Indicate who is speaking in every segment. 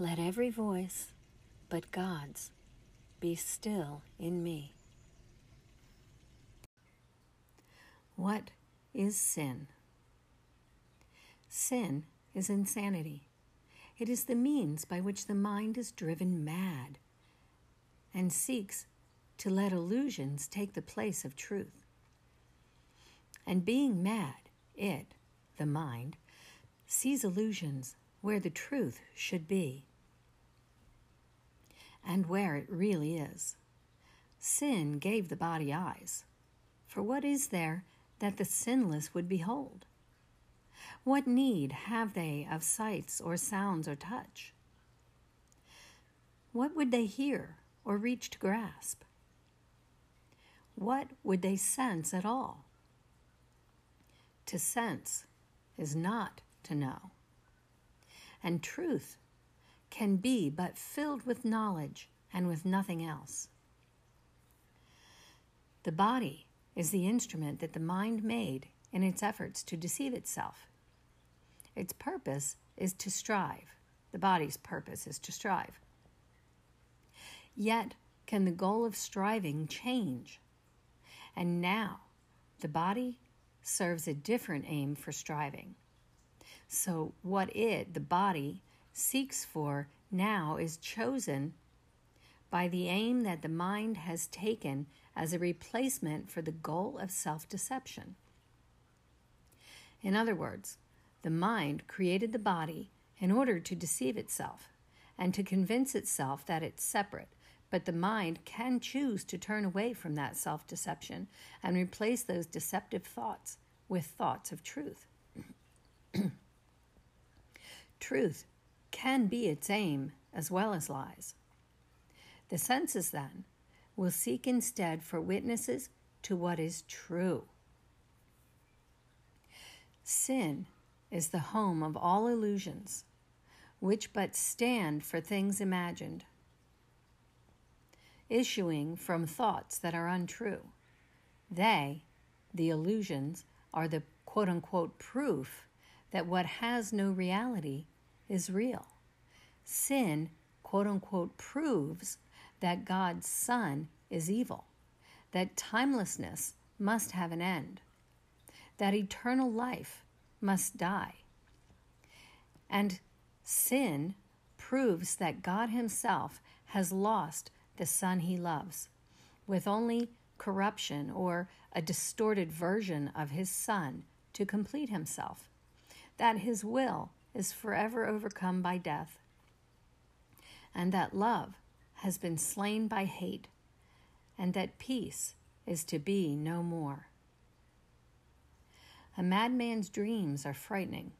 Speaker 1: Let every voice but God's be still in me. What is sin? Sin is insanity. It is the means by which the mind is driven mad and seeks to let illusions take the place of truth. And being mad, it, the mind, sees illusions where the truth should be and where it really is. Sin gave the body eyes. For what is there that the sinless would behold? What need have they of sights or sounds or touch? What would they hear or reach to grasp? What would they sense at all? To sense is not to know. And truth can be but filled with knowledge and with nothing else. The body is the instrument that the mind made in its efforts to deceive itself. Its purpose is to strive. The body's purpose is to strive. Yet, can the goal of striving change? And now, the body serves a different aim for striving. So, what it, the body, seeks for now is chosen by the aim that the mind has taken as a replacement for the goal of self deception. In other words, the mind created the body in order to deceive itself and to convince itself that it's separate, but the mind can choose to turn away from that self deception and replace those deceptive thoughts with thoughts of truth. truth can be its aim as well as lies. The senses, then, will seek instead for witnesses to what is true. Sin is the home of all illusions, which but stand for things imagined, issuing from thoughts that are untrue. They, the illusions, are the quote unquote proof that what has no reality is real. Sin, quote unquote, proves that God's Son is evil, that timelessness must have an end, that eternal life must die. And sin proves that God Himself has lost the Son He loves, with only corruption or a distorted version of His Son to complete Himself, that His will is forever overcome by death, and that love has been slain by hate, and that peace is to be no more. A madman's dreams are frightening,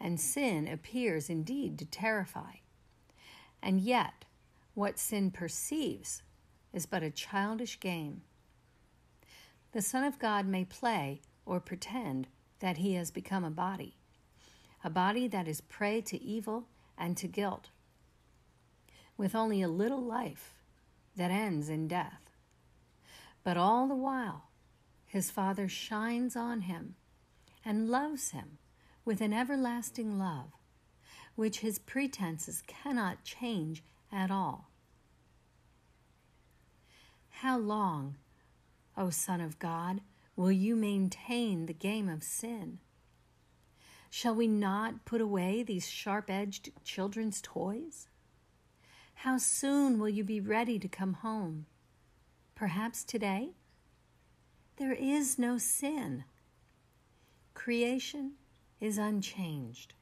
Speaker 1: and sin appears indeed to terrify. And yet, what sin perceives is but a childish game. The Son of God may play or pretend that he has become a body, a body that is prey to evil and to guilt, with only a little life that ends in death. But all the while, his Father shines on him and loves him with an everlasting love, which his pretenses cannot change at all. How long, O Son of God, will you maintain the game of sin? Shall we not put away these sharp edged children's toys? How soon will you be ready to come home? Perhaps today? There is no sin. Creation is unchanged.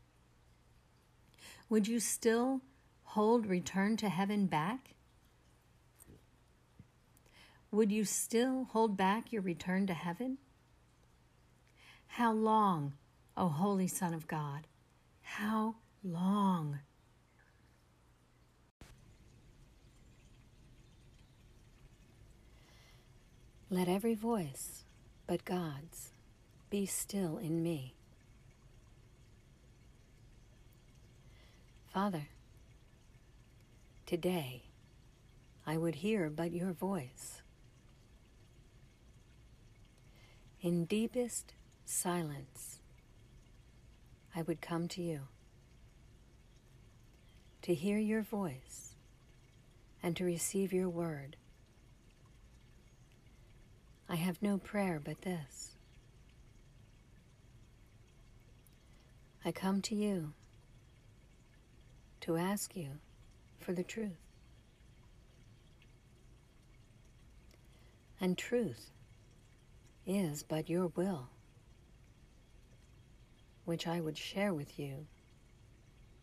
Speaker 1: Would you still hold return to heaven back? Would you still hold back your return to heaven? How long, O Holy Son of God? How long? Let every voice but God's be still in me. Father, today I would hear but your voice. In deepest silence, I would come to you to hear your voice and to receive your word. I have no prayer but this. I come to you to ask you for the truth. And truth is but your will, which I would share with you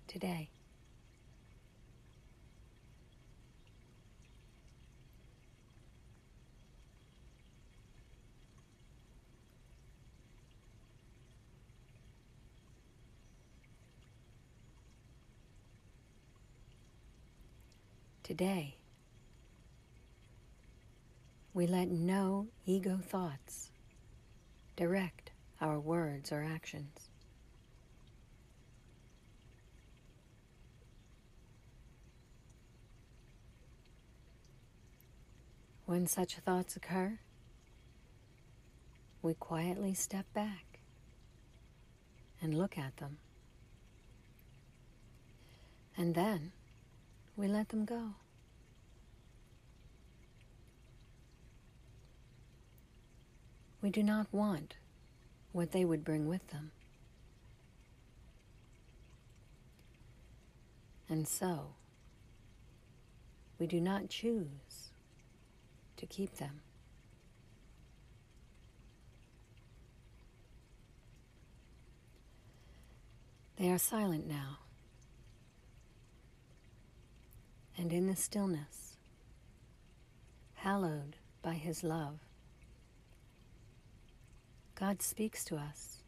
Speaker 1: today. Today, we let no ego thoughts direct our words or actions. When such thoughts occur, we quietly step back and look at them. And then we let them go. We do not want what they would bring with them. And so, we do not choose to keep them. They are silent now. And in the stillness, hallowed by His love, God speaks to us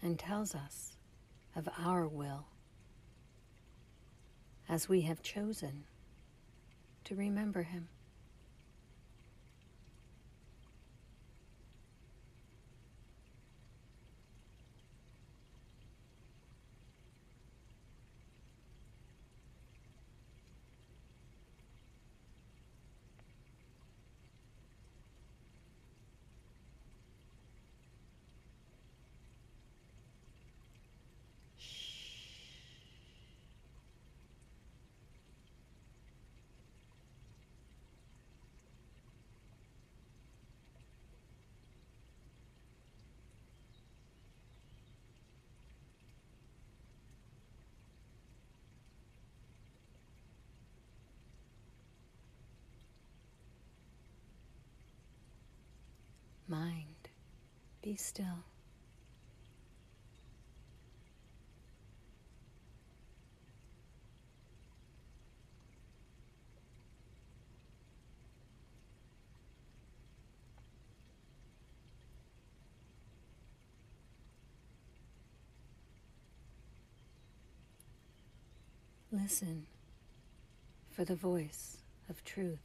Speaker 1: and tells us of our will as we have chosen to remember Him. Mind, be still. Listen for the voice of truth.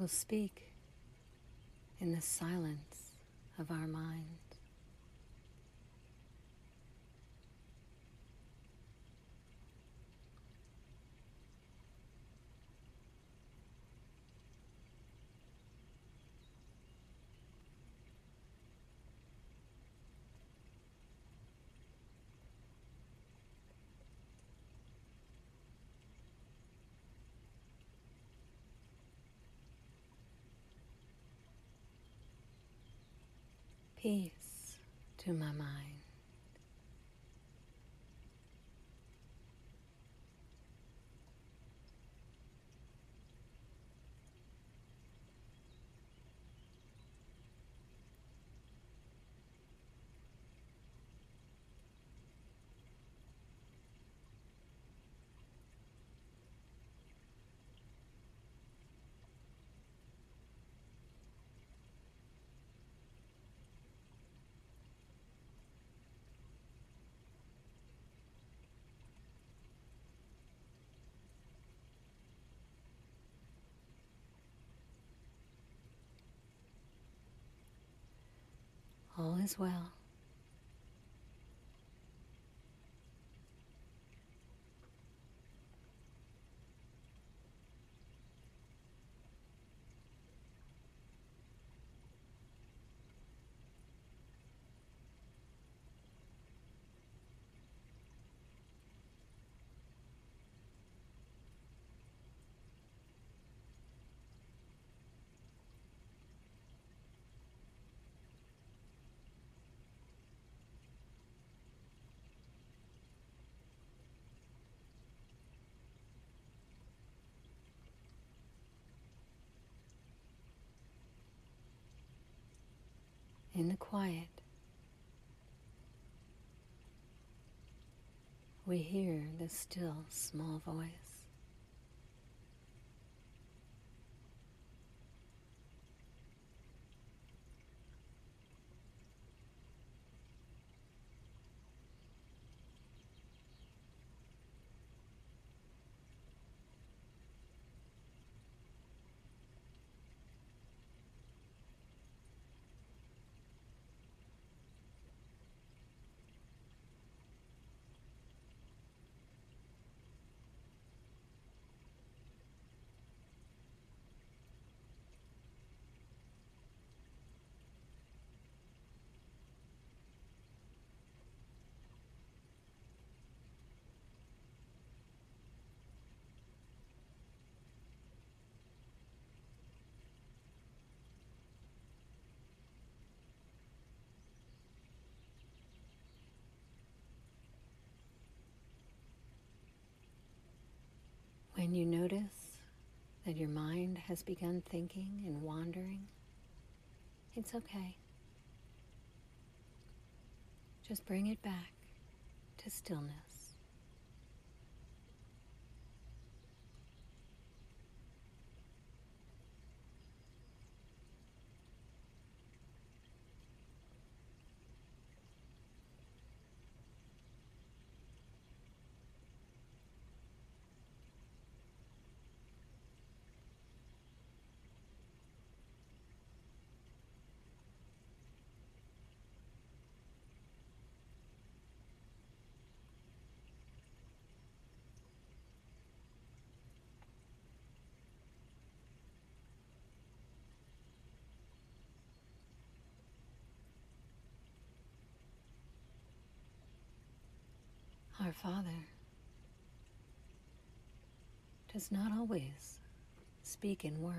Speaker 1: Will speak in the silence of our mind. Peace to my mind. All is well. In the quiet, we hear the still small voice. When you notice that your mind has begun thinking and wandering, it's okay. Just bring it back to stillness. Our Father does not always speak in words.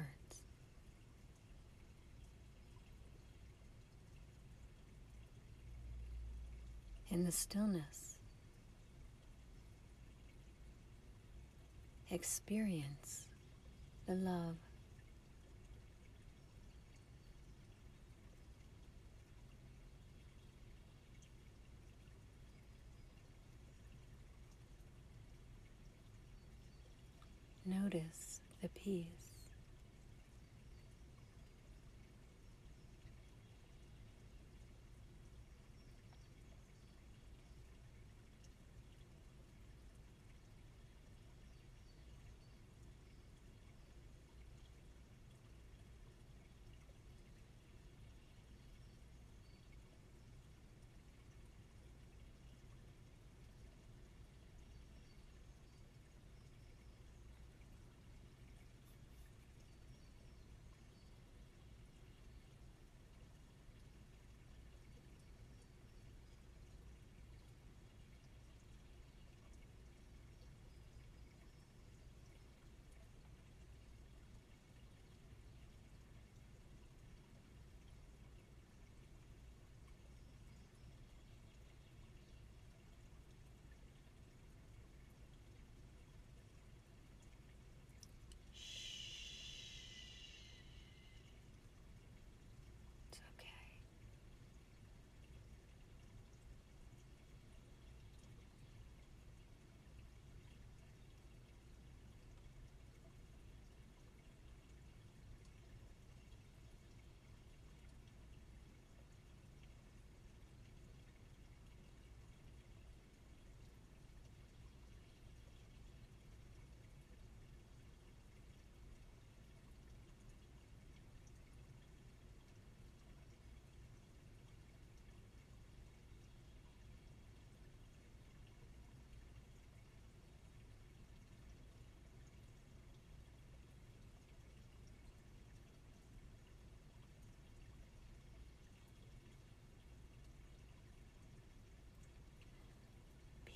Speaker 1: In the stillness, experience the love Notice the peace.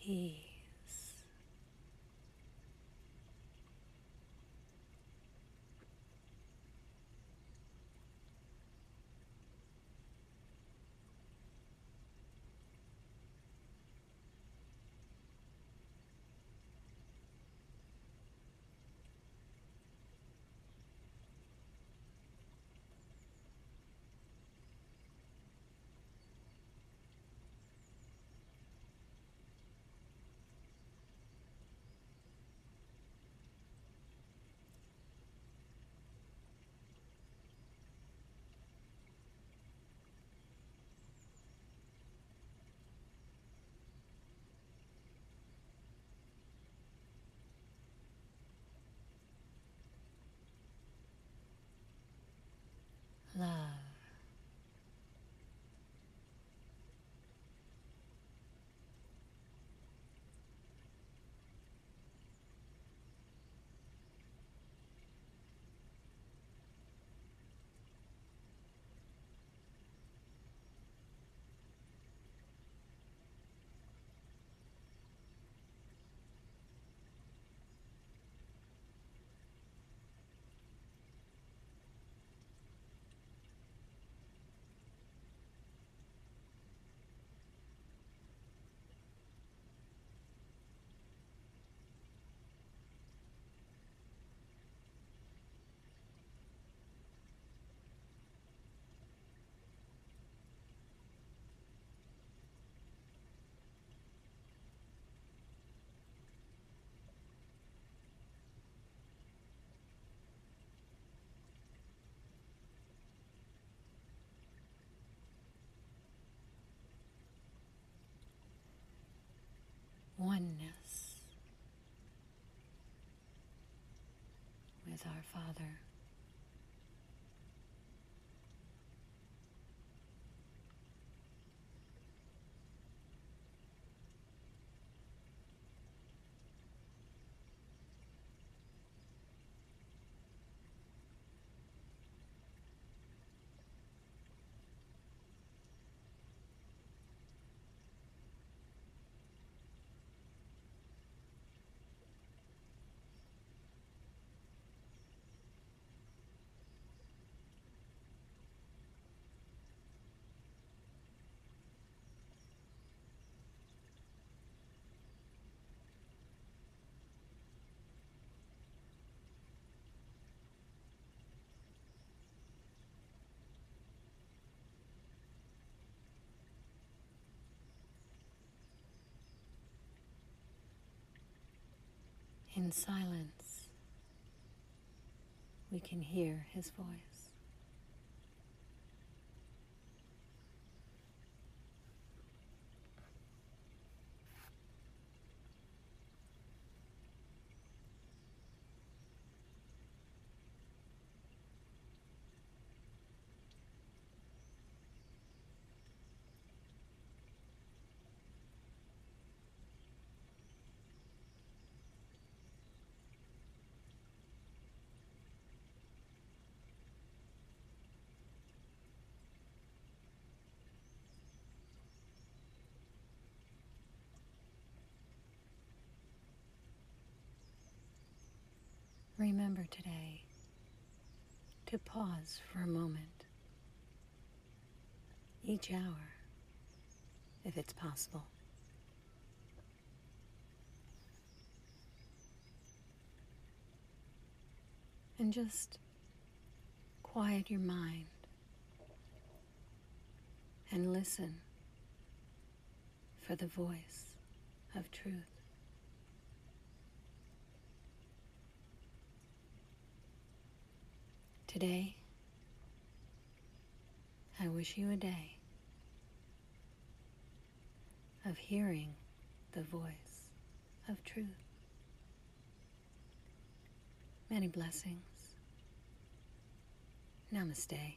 Speaker 1: Ease. love. Oneness with our Father. In silence, we can hear his voice. Remember today to pause for a moment each hour if it's possible. And just quiet your mind and listen for the voice of truth. Today, I wish you a day of hearing the voice of truth. Many blessings. Namaste.